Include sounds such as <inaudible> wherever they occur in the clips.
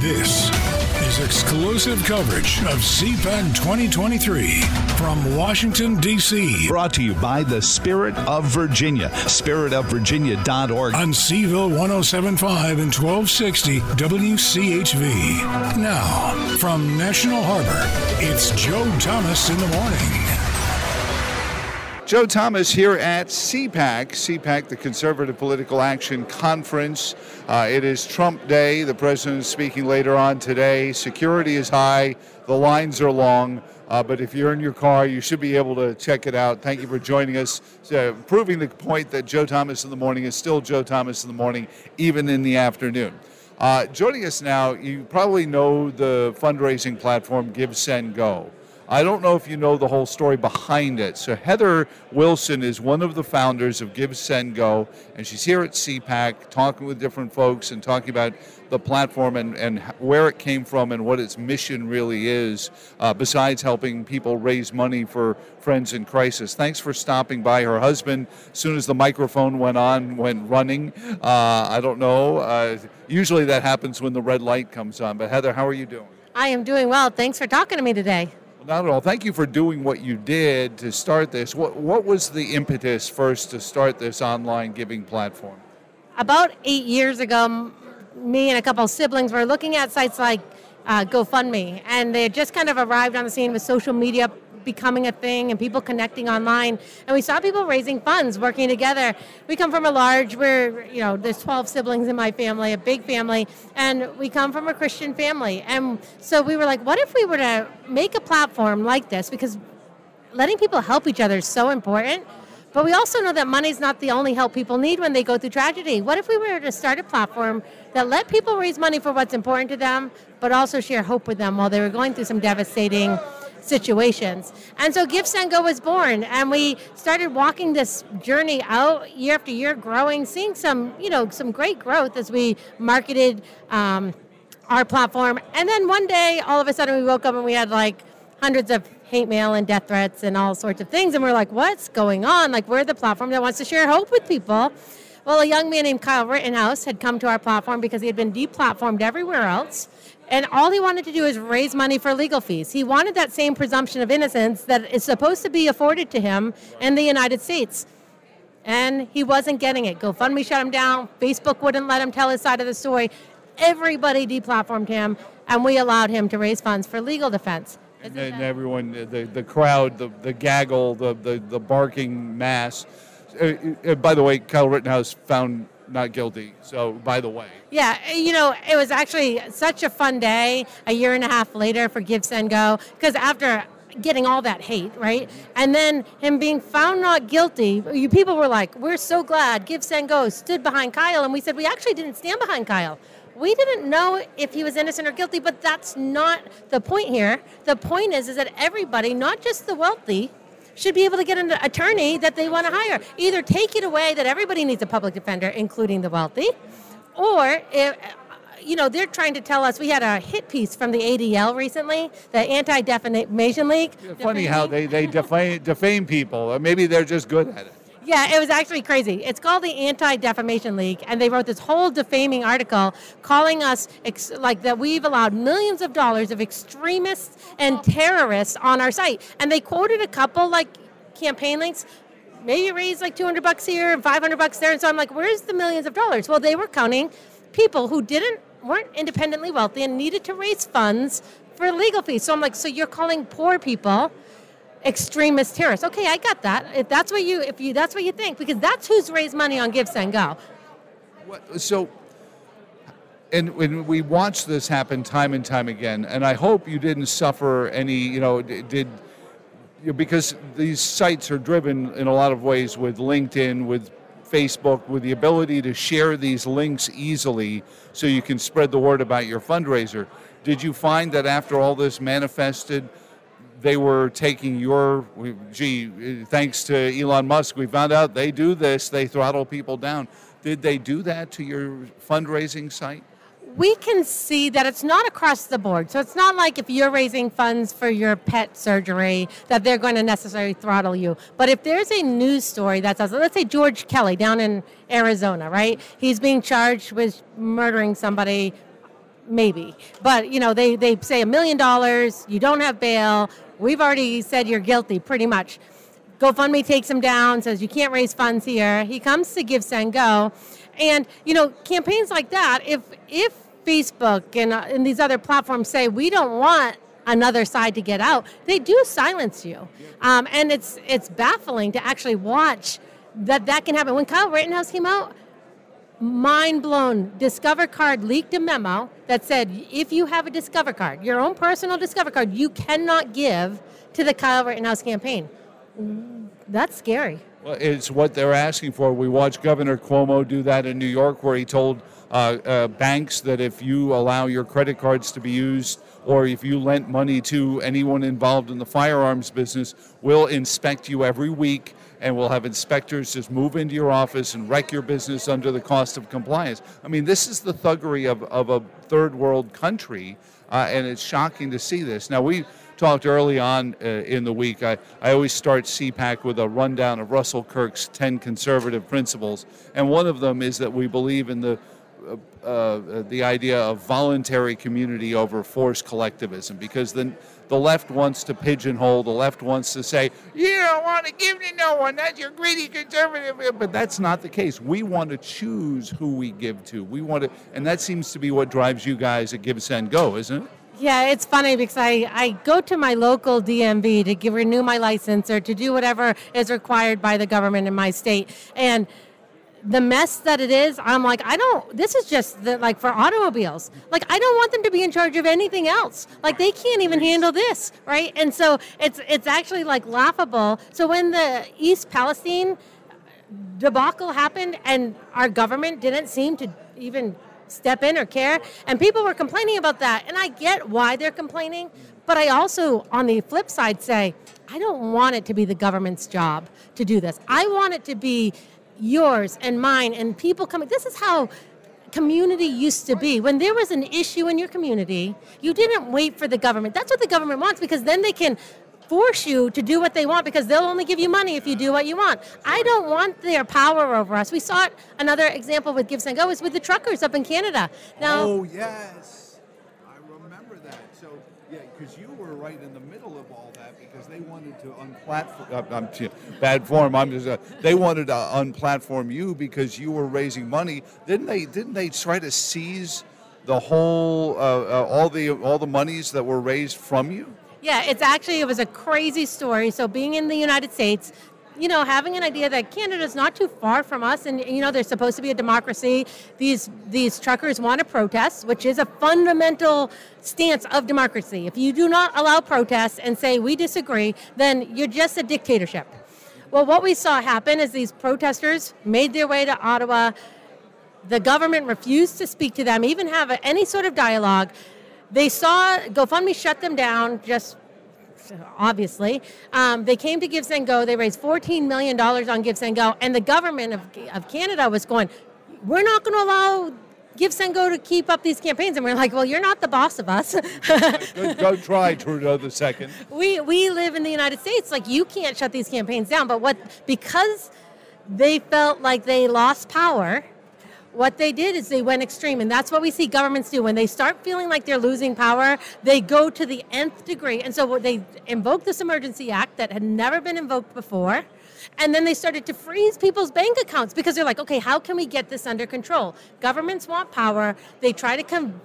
This is exclusive coverage of CPAC 2023 from Washington, D.C. Brought to you by the Spirit of Virginia, spiritofvirginia.org. On CVille 1075 and 1260 WCHV. Now, from National Harbor, it's Joe Thomas in the morning. Joe Thomas here at CPAC, CPAC, the Conservative Political Action Conference. Uh, it is Trump Day. The president is speaking later on today. Security is high, the lines are long. Uh, but if you're in your car, you should be able to check it out. Thank you for joining us, uh, proving the point that Joe Thomas in the morning is still Joe Thomas in the morning, even in the afternoon. Uh, joining us now, you probably know the fundraising platform Give, Send, Go. I don't know if you know the whole story behind it. So Heather Wilson is one of the founders of Give Send Go, and she's here at CPAC talking with different folks and talking about the platform and, and where it came from and what its mission really is, uh, besides helping people raise money for friends in crisis. Thanks for stopping by. Her husband, as soon as the microphone went on, went running. Uh, I don't know. Uh, usually that happens when the red light comes on. But Heather, how are you doing? I am doing well. Thanks for talking to me today. Not at all. Thank you for doing what you did to start this. What, what was the impetus first to start this online giving platform? About eight years ago, me and a couple of siblings were looking at sites like uh, GoFundMe, and they had just kind of arrived on the scene with social media becoming a thing and people connecting online. And we saw people raising funds, working together. We come from a large, we're, you know, there's 12 siblings in my family, a big family, and we come from a Christian family. And so we were like, what if we were to make a platform like this? Because letting people help each other is so important. But we also know that money's not the only help people need when they go through tragedy. What if we were to start a platform that let people raise money for what's important to them, but also share hope with them while they were going through some devastating situations. And so Give Send Go was born, and we started walking this journey out year after year, growing, seeing some, you know, some great growth as we marketed um, our platform. And then one day, all of a sudden, we woke up and we had like hundreds of hate mail and death threats and all sorts of things. And we're like, what's going on? Like, we're the platform that wants to share hope with people. Well, a young man named Kyle Rittenhouse had come to our platform because he had been deplatformed everywhere else. And all he wanted to do is raise money for legal fees. He wanted that same presumption of innocence that is supposed to be afforded to him in the United States. And he wasn't getting it. GoFundMe shut him down. Facebook wouldn't let him tell his side of the story. Everybody deplatformed him, and we allowed him to raise funds for legal defense. And, everyone, the, the crowd, the, the gaggle, the, the, the barking mass. Uh, uh, by the way, Kyle Rittenhouse found not guilty. So, by the way. Yeah, you know, it was actually such a fun day a year and a half later for Give Send Go because after getting all that hate, right? And then him being found not guilty, you people were like, "We're so glad Give Send Go stood behind Kyle," and we said we actually didn't stand behind Kyle. We didn't know if he was innocent or guilty, but that's not the point here. The point is, is that everybody, not just the wealthy, should be able to get an attorney that they want to hire. Either take it away that everybody needs a public defender, including the wealthy, or if, you know, they're trying to tell us. We had a hit piece from the ADL recently, the Anti Defamation League. funny how they, they defame, defame people, or maybe they're just good at it. Yeah, it was actually crazy. It's called the Anti Defamation League, and they wrote this whole defaming article calling us ex- like that we've allowed millions of dollars of extremists and terrorists on our site. And they quoted a couple like campaign links. Maybe raise like 200 bucks here and 500 bucks there. And so I'm like, where's the millions of dollars? Well, they were counting people who didn't weren't independently wealthy and needed to raise funds for legal fees. So I'm like, so you're calling poor people extremist terrorists. Okay, I got that. If that's what you if you that's what you think, because that's who's raised money on Give Send Go. What, so and when we watch this happen time and time again, and I hope you didn't suffer any, you know, did because these sites are driven in a lot of ways with LinkedIn, with Facebook, with the ability to share these links easily so you can spread the word about your fundraiser. Did you find that after all this manifested, they were taking your, gee, thanks to Elon Musk, we found out they do this, they throttle people down. Did they do that to your fundraising site? we can see that it's not across the board. So it's not like if you're raising funds for your pet surgery that they're going to necessarily throttle you. But if there's a news story that says, let's say George Kelly down in Arizona, right? He's being charged with murdering somebody maybe. But you know, they they say a million dollars, you don't have bail. We've already said you're guilty, pretty much. GoFundMe takes him down, says you can't raise funds here. He comes to Give Send Go, and you know, campaigns like that. If if Facebook and, uh, and these other platforms say we don't want another side to get out, they do silence you, um, and it's it's baffling to actually watch that that can happen. When Kyle Rittenhouse came out, mind blown. Discover Card leaked a memo that said if you have a Discover Card, your own personal Discover Card, you cannot give to the Kyle Rittenhouse campaign. That's scary. Well, it's what they're asking for. We watched Governor Cuomo do that in New York, where he told banks that if you allow your credit cards to be used or if you lent money to anyone involved in the firearms business, we'll inspect you every week and we'll have inspectors just move into your office and wreck your business under the cost of compliance. I mean, this is the thuggery of, of a third world country, uh, and it's shocking to see this. Now, we talked early on uh, in the week. I, I always start CPAC with a rundown of Russell Kirk's 10 conservative principles, and one of them is that we believe in the uh, uh, the idea of voluntary community over forced collectivism because then the left wants to pigeonhole, the left wants to say, you don't want to give to no one, that's your greedy conservative. But that's not the case. We want to choose who we give to. We want to, and that seems to be what drives you guys at Give, Send, Go, isn't it? Yeah, it's funny because I, I go to my local DMV to give, renew my license or to do whatever is required by the government in my state. And the mess that it is, I'm like, I don't, this is just the, like for automobiles. Like, I don't want them to be in charge of anything else. Like, they can't even handle this, right? And so it's, it's actually like laughable. So when the East Palestine debacle happened and our government didn't seem to even step in or care, and people were complaining about that, and I get why they're complaining, but I also, on the flip side, say, I don't want it to be the government's job to do this. I want it to be yours and mine and people coming. This is how community used to be. When there was an issue in your community, you didn't wait for the government. That's what the government wants because then they can force you to do what they want because they'll only give you money if you do what you want. I don't want their power over us. We saw it, another example with Give Send Go is with the truckers up in Canada. Now, oh yes, I remember that. So yeah, because you were right in the middle of all because they wanted to unplatform. Uh, I'm bad form. I'm just. Uh, they wanted to unplatform you because you were raising money. Didn't they? Didn't they try to seize the whole uh, uh all the all the monies that were raised from you? Yeah, it's actually it was a crazy story. So being in the United States, you know, having an idea that Canada's not too far from us, and you know, there's supposed to be a democracy. These these truckers want to protest, which is a fundamental stance of democracy. If you do not allow protests and say we disagree, then you're just a dictatorship. Well, what we saw happen is these protesters made their way to Ottawa. The government refused to speak to them, even have any sort of dialogue. They saw GoFundMe shut them down just obviously. Um, they came to Give Send Go. They raised $14 million on Give Send Go. And the government of, of Canada was going, we're not going to allow Give Send Go to keep up these campaigns. And we're like, well, you're not the boss of us. go, go try, Trudeau the second. <laughs> We, we live in the United States. Like, you can't shut these campaigns down. But what, because they felt like they lost power – what they did is they went extreme, and that's what we see governments do. When they start feeling like they're losing power, they go to the nth degree. And so they invoked this Emergency Act that had never been invoked before. And then they started to freeze people's bank accounts because they're like, okay, how can we get this under control? Governments want power. They try to come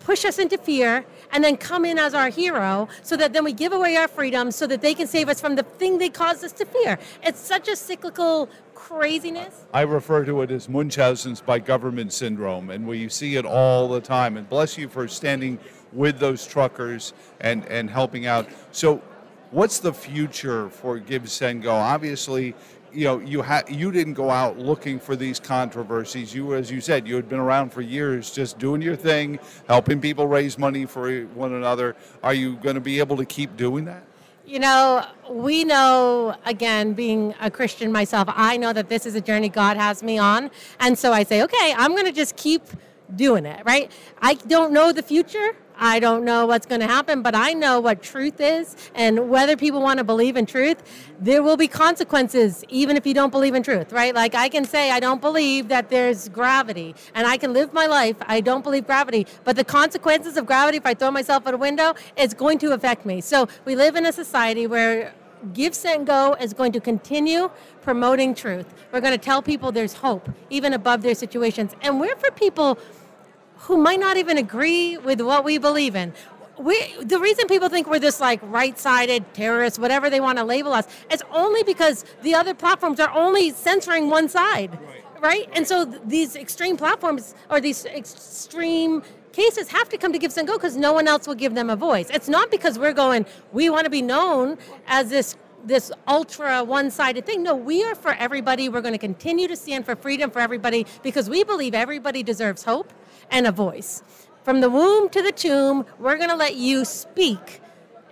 push us into fear and then come in as our hero so that then we give away our freedom so that they can save us from the thing they caused us to fear. It's such a cyclical craziness. I refer to it as Munchausen's by government syndrome, and we see it all the time. And bless you for standing with those truckers and, and helping out. So, what's the future for Give Send Go? Obviously, you know you ha- you didn't go out looking for these controversies. You as you said you had been around for years just doing your thing helping people raise money for one another. Are you going to be able to keep doing that? You know we know again being a christian myself i know that this is a journey god has me on. And so i say okay i'm going to just keep doing it right? I don't know the future I don't know what's going to happen, but I know what truth is. And whether people want to believe in truth, there will be consequences, even if you don't believe in truth, right? Like I can say, I don't believe that there's gravity, and I can live my life, I don't believe gravity, but the consequences of gravity, if I throw myself out a window, it's going to affect me. So we live in a society where Give Send Go is going to continue promoting truth. We're going to tell people there's hope, even above their situations. And we're for people who might not even agree with what we believe in. We, the reason people think we're this like right-sided terrorists, whatever they want to label us, is only because the other platforms are only censoring one side, right? right? And so th- these extreme platforms or these extreme cases have to come to Give Send Go because no one else will give them a voice. It's not because we're going, we want to be known as this this ultra one-sided thing. No, we are for everybody. We're going to continue to stand for freedom for everybody because we believe everybody deserves hope and a voice. From the womb to the tomb, we're going to let you speak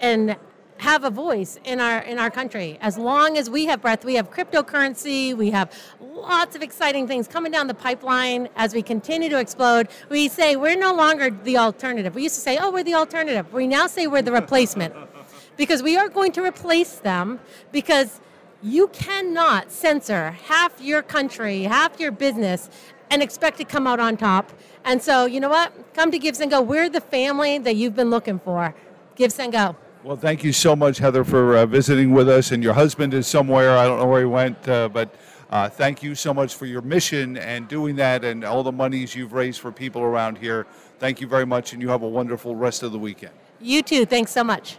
and have a voice in our in our country. As long as we have breath, we have cryptocurrency, we have lots of exciting things coming down the pipeline as we continue to explode. We say we're no longer the alternative. We used to say, "Oh, we're the alternative." We now say we're the replacement. <laughs> because we are going to replace them because you cannot censor half your country, half your business and expect to come out on top. And so, you know what? Come to Give Send Go. We're the family that you've been looking for. Give Send Go. Well, thank you so much, Heather, for uh, visiting with us. And your husband is somewhere. I don't know where he went, uh, but uh, thank you so much for your mission and doing that and all the monies you've raised for people around here. Thank you very much, and you have a wonderful rest of the weekend. You too. Thanks so much.